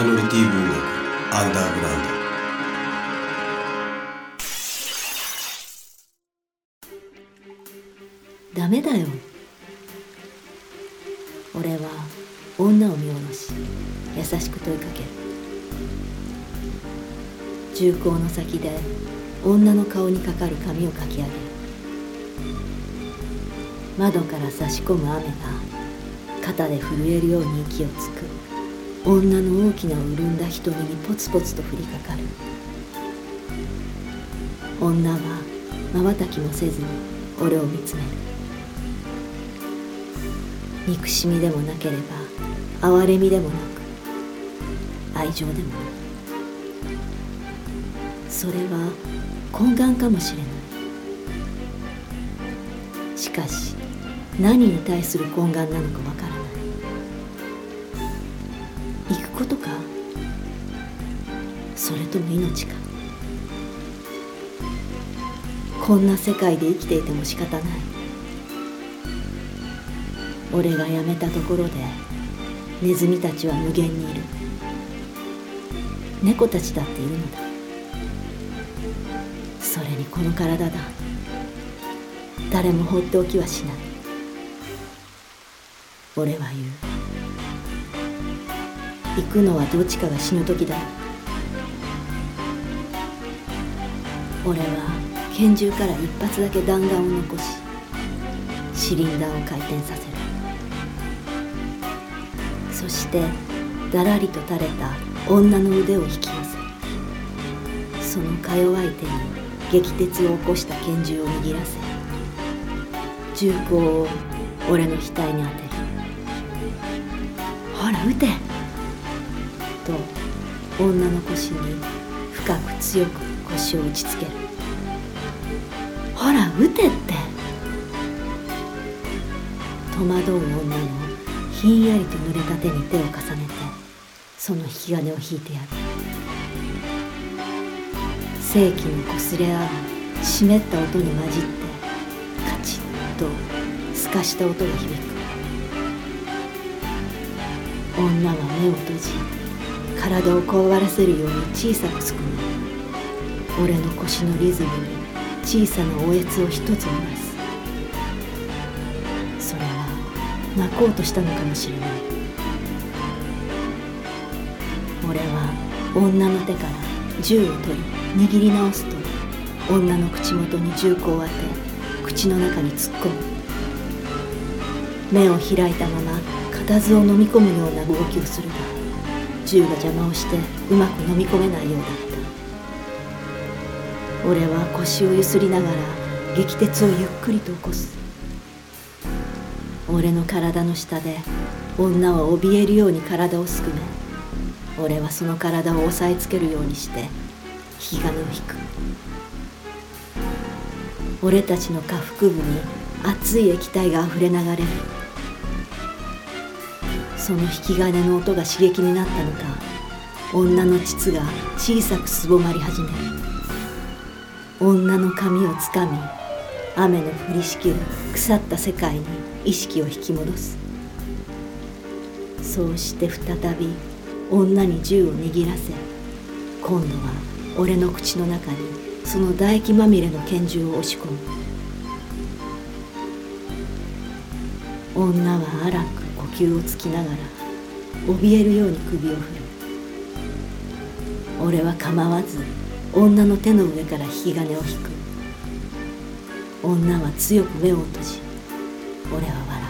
イノリティ文学アンダーグラウンド。ダメだよ。俺は女を見下ろし優しく問いかける。銃口の先で女の顔にかかる髪をかき上げる。窓から差し込む雨が肩で震えるように息をつく。女の大きな潤んだ瞳にポツポツと降りかかる。女はまばたきもせずに俺を見つめる。憎しみでもなければ哀れみでもなく愛情でもないそれは懇願かもしれない。しかし何に対する懇願なのかわからない。それとも命か。こんな世界で生きていても仕方ない。俺が辞めたところでネズミたちは無限にいる。猫たちだっているのだ。それにこの体だ。誰も放っておきはしない。俺は言う。行くのはどっちかが死ぬ時だ。俺は拳銃から一発だけ弾丸を残しシリンダーを回転させる。そしてだらりと垂れた女の腕を引き寄せそのか弱い手に激鉄を起こした拳銃を握らせ銃口を俺の額に当てる。ほら撃て！と女の腰に深く強く腰を打ちつける。ほら撃てって。戸惑う女のひんやりと濡れた手に手を重ねてその引き金を引いてやる。世紀の擦れ合う湿った音に混じってカチッと透かした音が響く。女は目を閉じ体をこわらせるように小さくすくむ。俺の腰のリズムに小さなおえつを一つ漏らすそれは泣こうとしたのかもしれない俺は女の手から銃を取り握り直すと女の口元に銃口を当て口の中に突っ込む。目を開いたまま固唾を飲み込むような動きをするが銃が邪魔をしてうまく飲み込めないようだった。俺は腰をゆすりながら激鉄をゆっくりと起こす。俺の体の下で女は怯えるように体をすくめ俺はその体を押さえつけるようにして引き金を引く。俺たちの下腹部に熱い液体があふれ流れる。その引き金の音が刺激になったのか女の膣が小さくすぼまり始める。女の髪をつかみ雨の降りしきる腐った世界に意識を引き戻す。そうして再び女に銃を握らせ今度は俺の口の中にその唾液まみれの拳銃を押し込む。女は荒く呼吸をつきながら怯えるように首を振る。俺は構わず女の手の上から引き金を引く。女は強く目を閉じ俺は笑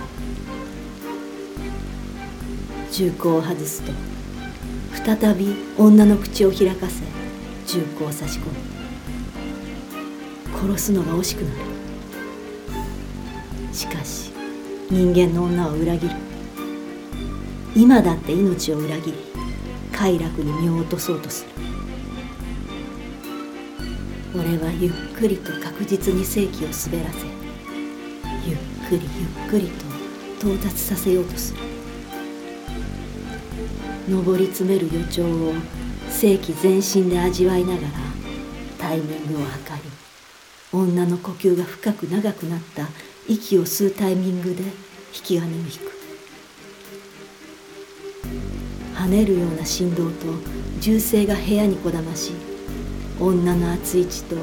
う。銃口を外すと再び女の口を開かせ銃口を差し込む。殺すのが惜しくなる。しかし人間の女は裏切る。今だって命を裏切り快楽に身を落とそうとする。俺はゆっくりと確実に正気を滑らせゆっくりゆっくりと到達させようとする。上り詰める予兆を正気全身で味わいながらタイミングを測り女の呼吸が深く長くなった。息を吸うタイミングで引き金を引く。跳ねるような振動と銃声が部屋にこだまし女の熱い血と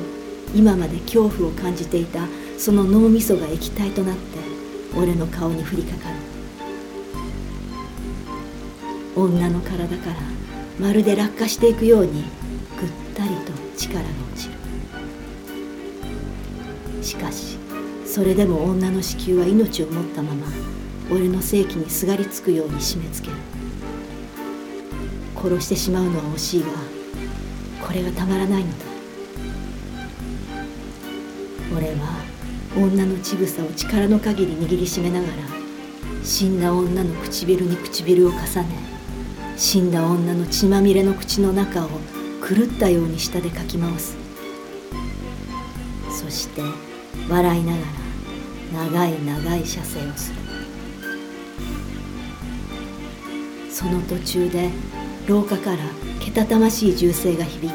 今まで恐怖を感じていたその脳みそが液体となって俺の顔に降りかかる。女の体からまるで落下していくようにぐったりと力が落ちる。しかしそれでも女の子宮は命を持ったまま俺の性器にすがりつくように締め付ける。殺してしまうのは惜しいがこれがたまらないのだ俺は女の乳房を力の限り握りしめながら死んだ女の唇に唇を重ね死んだ女の血まみれの口の中を狂ったように舌でかき回すそして笑いながら長い長い射精をする。その途中で廊下からけたたましい銃声が響き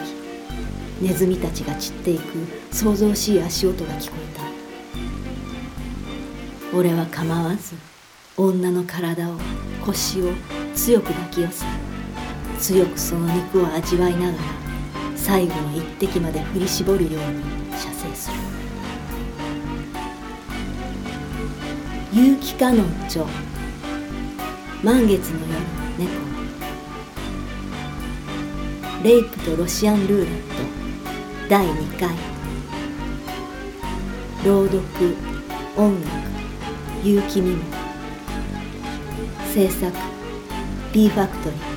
ネズミたちが散っていく。騒々しい足音が聞こえた。俺は構わず女の体を腰を強く抱き寄せ強くその肉を味わいながら最後の一滴まで振り絞るように射精する。結城かの著満月の夜猫。レイプとロシアンルーレット。第2回。朗読音楽結城美も。制作 B ファクトリー